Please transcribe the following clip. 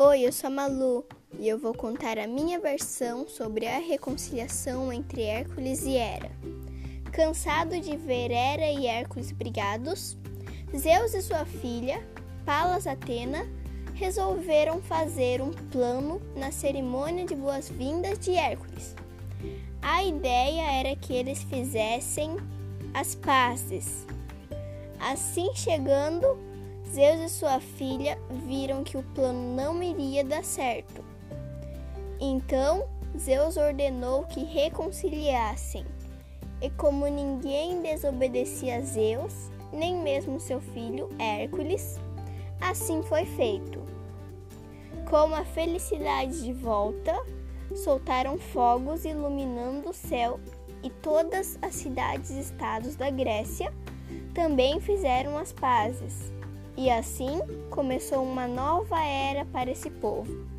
Oi, eu sou a Malu e eu vou contar a minha versão sobre a reconciliação entre Hércules e Hera. Cansado de ver Hera e Hércules brigados, Zeus e sua filha, Palas Atena, resolveram fazer um plano na cerimônia de boas-vindas de Hércules. A ideia era que eles fizessem as pazes. Assim chegando, Zeus e sua filha viram que o plano não iria dar certo. Então, Zeus ordenou que reconciliassem. E como ninguém desobedecia a Zeus, nem mesmo seu filho Hércules, assim foi feito. Com a felicidade de volta, soltaram fogos iluminando o céu e todas as cidades e estados da Grécia também fizeram as pazes. E assim começou uma nova era para esse povo.